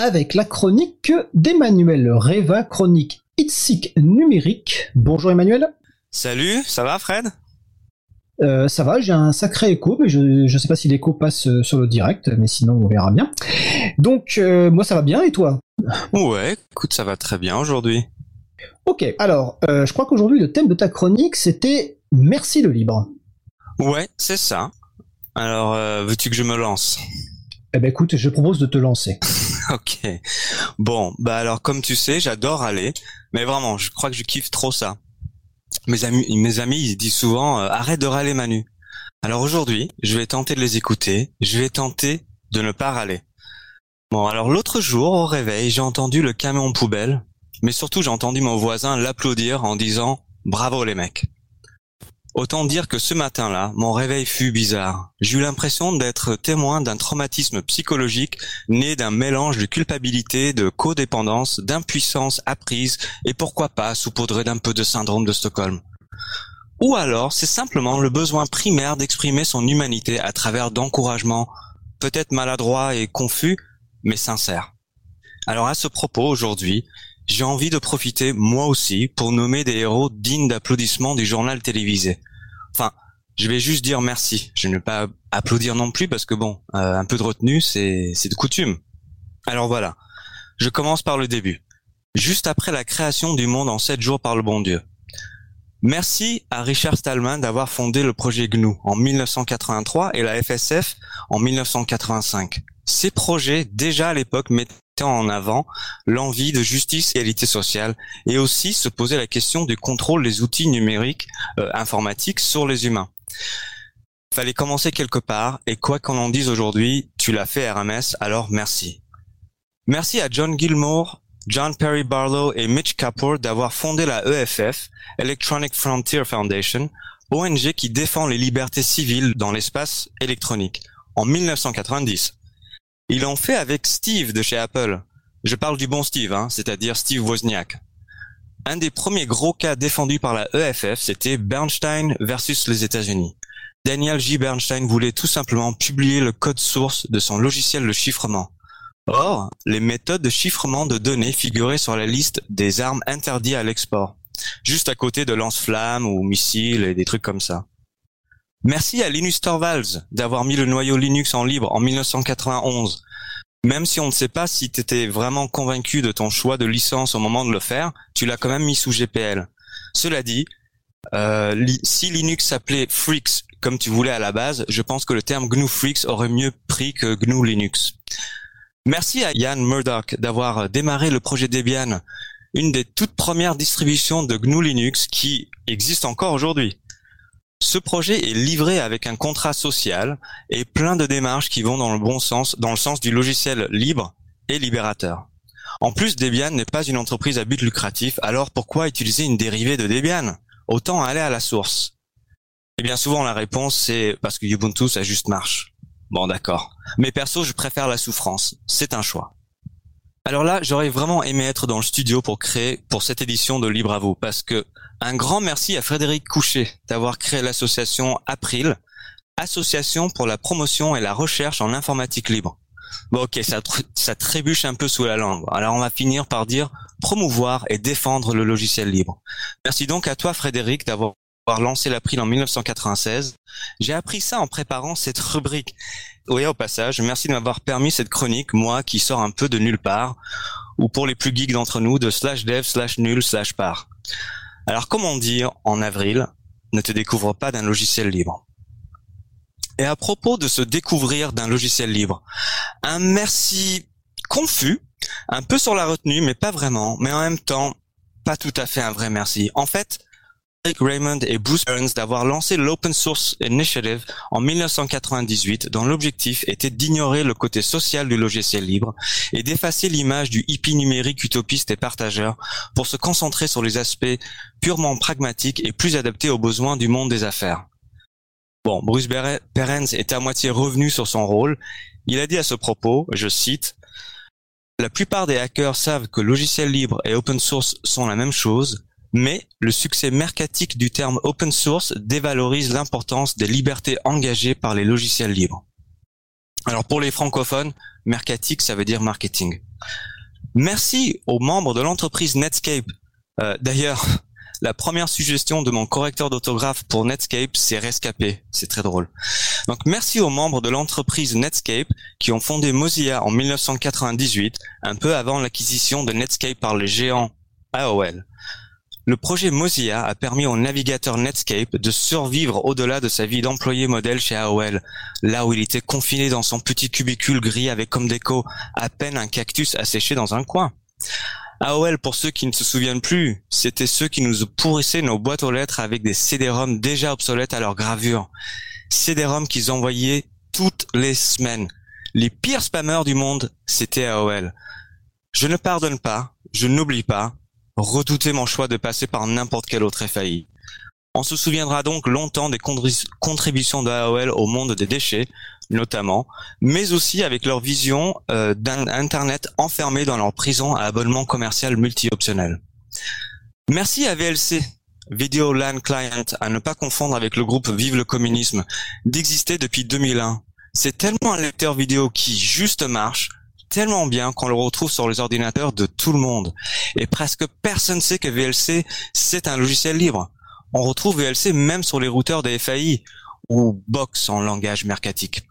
avec la chronique d'Emmanuel Reva, chronique Itsic numérique. Bonjour Emmanuel. Salut, ça va Fred? Euh, ça va, j'ai un sacré écho, mais je ne sais pas si l'écho passe euh, sur le direct, mais sinon on verra bien. Donc euh, moi ça va bien et toi? Ouais, écoute, ça va très bien aujourd'hui. Ok, alors je crois qu'aujourd'hui le thème de ta chronique c'était Merci le libre. Ouais, c'est ça. Alors veux-tu que je me lance? Eh ben écoute, je propose de te lancer. ok. Bon, bah alors comme tu sais, j'adore aller, mais vraiment, je crois que je kiffe trop ça mes amis, mes amis, ils disent souvent euh, arrête de râler Manu. Alors aujourd'hui, je vais tenter de les écouter. Je vais tenter de ne pas râler. Bon, alors l'autre jour, au réveil, j'ai entendu le camion poubelle, mais surtout j'ai entendu mon voisin l'applaudir en disant bravo les mecs. Autant dire que ce matin-là, mon réveil fut bizarre. Eu l'impression d'être témoin d'un traumatisme psychologique né d'un mélange de culpabilité, de codépendance, d'impuissance apprise et pourquoi pas saupoudré d'un peu de syndrome de Stockholm. Ou alors, c'est simplement le besoin primaire d'exprimer son humanité à travers d'encouragements, peut-être maladroits et confus, mais sincères. Alors à ce propos, aujourd'hui, j'ai envie de profiter moi aussi pour nommer des héros dignes d'applaudissements du journal télévisé. Enfin, je vais juste dire merci. Je ne vais pas applaudir non plus parce que bon, euh, un peu de retenue, c'est de coutume. Alors voilà, je commence par le début. Juste après la création du monde en sept jours par le bon Dieu. Merci à Richard Stallman d'avoir fondé le projet GNU en 1983 et la FSF en 1985. Ces projets, déjà à l'époque, mettaient en avant l'envie de justice et égalité sociale et aussi se poser la question du contrôle des outils numériques euh, informatiques sur les humains. Fallait commencer quelque part et quoi qu'on en dise aujourd'hui, tu l'as fait RMS, alors merci. Merci à John Gilmore, John Perry Barlow et Mitch Kapoor d'avoir fondé la EFF, Electronic Frontier Foundation, ONG qui défend les libertés civiles dans l'espace électronique, en 1990. Ils l'ont fait avec Steve de chez Apple. Je parle du bon Steve, hein, c'est-à-dire Steve Wozniak. Un des premiers gros cas défendus par la EFF, c'était Bernstein versus les États-Unis. Daniel J. Bernstein voulait tout simplement publier le code source de son logiciel de chiffrement. Or, les méthodes de chiffrement de données figuraient sur la liste des armes interdites à l'export, juste à côté de lance-flammes ou missiles et des trucs comme ça. Merci à Linus Torvalds d'avoir mis le noyau Linux en libre en 1991. Même si on ne sait pas si tu étais vraiment convaincu de ton choix de licence au moment de le faire, tu l'as quand même mis sous GPL. Cela dit, euh, si Linux s'appelait Freaks comme tu voulais à la base, je pense que le terme GNU Freaks aurait mieux pris que GNU Linux. Merci à Ian Murdoch d'avoir démarré le projet Debian, une des toutes premières distributions de GNU Linux qui existe encore aujourd'hui. Ce projet est livré avec un contrat social et plein de démarches qui vont dans le bon sens, dans le sens du logiciel libre et libérateur. En plus, Debian n'est pas une entreprise à but lucratif, alors pourquoi utiliser une dérivée de Debian? Autant aller à la source. Et bien souvent la réponse c'est parce que Ubuntu ça juste marche. Bon d'accord. Mais perso je préfère la souffrance. C'est un choix. Alors là, j'aurais vraiment aimé être dans le studio pour créer pour cette édition de Libre à vous, parce que un grand merci à Frédéric Couchet d'avoir créé l'association April, association pour la promotion et la recherche en informatique libre. Bon ok, ça, ça trébuche un peu sous la langue. Alors on va finir par dire promouvoir et défendre le logiciel libre. Merci donc à toi Frédéric d'avoir lancé l'April en 1996. J'ai appris ça en préparant cette rubrique. Oui, au passage, merci de m'avoir permis cette chronique, moi qui sors un peu de nulle part, ou pour les plus geeks d'entre nous, de slash dev slash nul slash part. Alors comment dire en avril, ne te découvre pas d'un logiciel libre. Et à propos de se découvrir d'un logiciel libre, un merci confus, un peu sur la retenue, mais pas vraiment, mais en même temps, pas tout à fait un vrai merci. En fait, Raymond et Bruce Burns d'avoir lancé l'Open Source Initiative en 1998 dont l'objectif était d'ignorer le côté social du logiciel libre et d'effacer l'image du hippie numérique utopiste et partageur pour se concentrer sur les aspects purement pragmatiques et plus adaptés aux besoins du monde des affaires. Bon, Bruce Perens est à moitié revenu sur son rôle. Il a dit à ce propos, je cite, La plupart des hackers savent que logiciel libre et open source sont la même chose, mais le succès mercatique du terme open source dévalorise l'importance des libertés engagées par les logiciels libres. Alors pour les francophones, Mercatique, ça veut dire marketing. Merci aux membres de l'entreprise Netscape. Euh, D'ailleurs, la première suggestion de mon correcteur d'autographe pour Netscape, c'est rescapé. C'est très drôle. Donc merci aux membres de l'entreprise Netscape qui ont fondé Mozilla en 1998, un peu avant l'acquisition de Netscape par les géants AOL. Le projet Mozilla a permis au navigateur Netscape de survivre au-delà de sa vie d'employé modèle chez AOL, là où il était confiné dans son petit cubicule gris avec comme déco à peine un cactus asséché dans un coin. AOL, pour ceux qui ne se souviennent plus, c'était ceux qui nous pourrissaient nos boîtes aux lettres avec des CD-ROM déjà obsolètes à leur gravure. CD-ROM qu'ils envoyaient toutes les semaines. Les pires spammers du monde, c'était AOL. Je ne pardonne pas, je n'oublie pas, redoutez mon choix de passer par n'importe quel autre FAI. On se souviendra donc longtemps des contributions d'AOL au monde des déchets, notamment, mais aussi avec leur vision euh, d'un Internet enfermé dans leur prison à abonnement commercial multi-optionnel. Merci à VLC, Video LAN Client, à ne pas confondre avec le groupe Vive le communisme, d'exister depuis 2001. C'est tellement un lecteur vidéo qui juste marche, tellement bien qu'on le retrouve sur les ordinateurs de tout le monde. Et presque personne ne sait que VLC, c'est un logiciel libre on retrouve VLC même sur les routeurs des FAI ou Box en langage mercatique.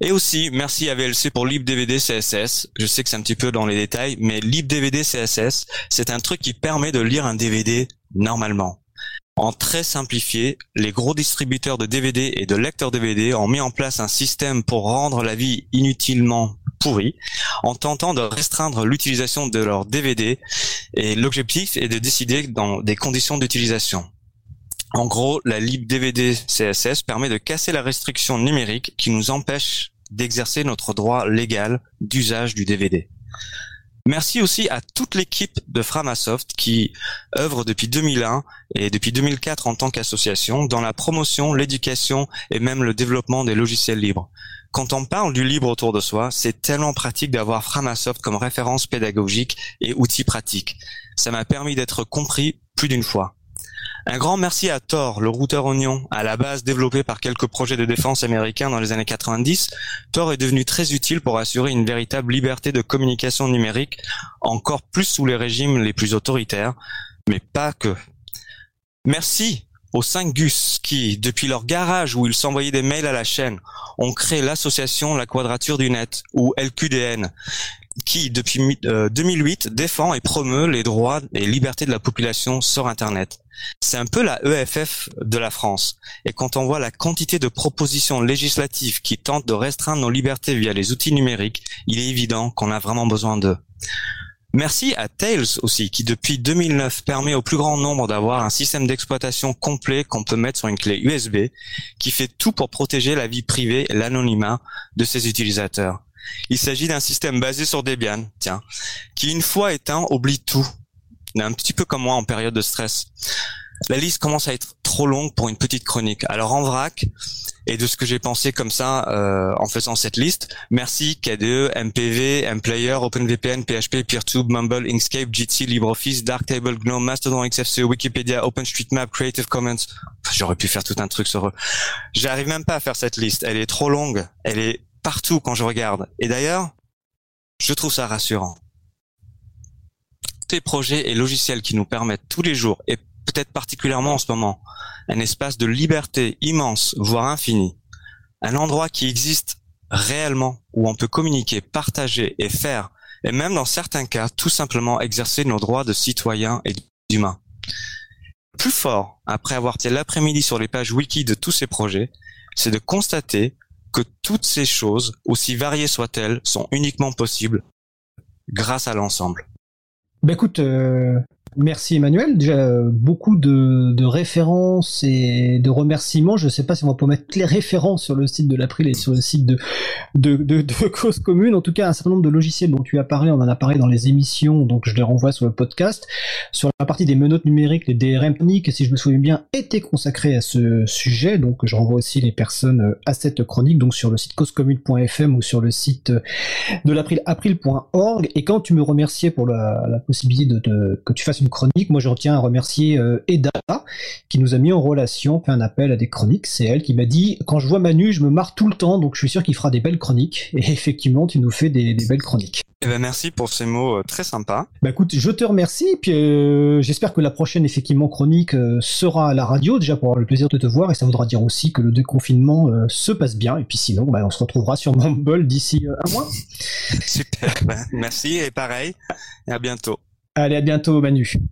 Et aussi, merci à VLC pour LibDVD CSS. Je sais que c'est un petit peu dans les détails, mais LibDVD CSS, c'est un truc qui permet de lire un DVD normalement. En très simplifié, les gros distributeurs de DVD et de lecteurs DVD ont mis en place un système pour rendre la vie inutilement pourrie en tentant de restreindre l'utilisation de leurs DVD et l'objectif est de décider dans des conditions d'utilisation. En gros, la libDVD CSS permet de casser la restriction numérique qui nous empêche d'exercer notre droit légal d'usage du DVD. Merci aussi à toute l'équipe de Framasoft qui œuvre depuis 2001 et depuis 2004 en tant qu'association dans la promotion, l'éducation et même le développement des logiciels libres. Quand on parle du libre autour de soi, c'est tellement pratique d'avoir Framasoft comme référence pédagogique et outil pratique. Ça m'a permis d'être compris plus d'une fois. Un grand merci à Tor, le routeur Oignon, à la base développé par quelques projets de défense américains dans les années 90. Tor est devenu très utile pour assurer une véritable liberté de communication numérique, encore plus sous les régimes les plus autoritaires, mais pas que. Merci aux 5 Gus qui, depuis leur garage où ils s'envoyaient des mails à la chaîne, ont créé l'association La Quadrature du Net, ou LQDN, qui, depuis 2008, euh, défend et promeut les droits et libertés de la population sur Internet. C'est un peu la EFF de la France. Et quand on voit la quantité de propositions législatives qui tentent de restreindre nos libertés via les outils numériques, il est évident qu'on a vraiment besoin d'eux. Merci à Tails aussi, qui depuis 2009 permet au plus grand nombre d'avoir un système d'exploitation complet qu'on peut mettre sur une clé USB, qui fait tout pour protéger la vie privée et l'anonymat de ses utilisateurs. Il s'agit d'un système basé sur Debian, tiens, qui une fois éteint oublie tout. Un petit peu comme moi en période de stress. La liste commence à être trop longue pour une petite chronique. Alors en vrac, et de ce que j'ai pensé comme ça euh, en faisant cette liste, merci KDE, MPV, MPlayer, OpenVPN, PHP, PeerTube, Mumble, Inkscape, Jitsi, LibreOffice, Darktable, GNOME, Mastodon, XFCE, Wikipédia, OpenStreetMap, Creative Commons. J'aurais pu faire tout un truc sur eux. J'arrive même pas à faire cette liste. Elle est trop longue. Elle est partout quand je regarde. Et d'ailleurs, je trouve ça rassurant. Ces projets et logiciels qui nous permettent tous les jours, et peut-être particulièrement en ce moment, un espace de liberté immense, voire infini, un endroit qui existe réellement, où on peut communiquer, partager et faire, et même dans certains cas, tout simplement exercer nos droits de citoyens et d'humains. Plus fort, après avoir été l'après-midi sur les pages wiki de tous ces projets, c'est de constater que toutes ces choses, aussi variées soient-elles, sont uniquement possibles grâce à l'ensemble. Ben écoute, euh, Merci Emmanuel. Déjà euh, beaucoup de, références et de remerciements. Je ne sais pas si on va pouvoir mettre les références sur le site de l'April et sur le site de, Cause Commune. En tout cas, un certain nombre de logiciels dont tu as parlé, on en a parlé dans les émissions, donc je les renvoie sur le podcast. Sur la partie des menottes numériques, les DRM techniques, si je me souviens bien, étaient consacrés à ce sujet. Donc je renvoie aussi les personnes euh, à cette chronique, donc sur le site causecommune.fm ou sur le site euh, de l'April, april.org. Et quand tu me remerciais pour la, possibilité de, que tu fasses une chronique. Moi, je retiens à remercier euh, Eda qui nous a mis en relation, fait un appel à des chroniques. C'est elle qui m'a dit quand je vois Manu, je me marre tout le temps, donc je suis sûr qu'il fera des belles chroniques. Et effectivement, tu nous fais des, des belles chroniques. Eh ben merci pour ces mots euh, très sympas. Bah écoute, je te remercie, puis euh, j'espère que la prochaine effectivement chronique euh, sera à la radio déjà pour avoir le plaisir de te voir et ça voudra dire aussi que le déconfinement se passe bien et puis sinon bah, on se retrouvera sur Mumble d'ici un mois. Super, bah, merci et pareil et à bientôt. Allez à bientôt Manu.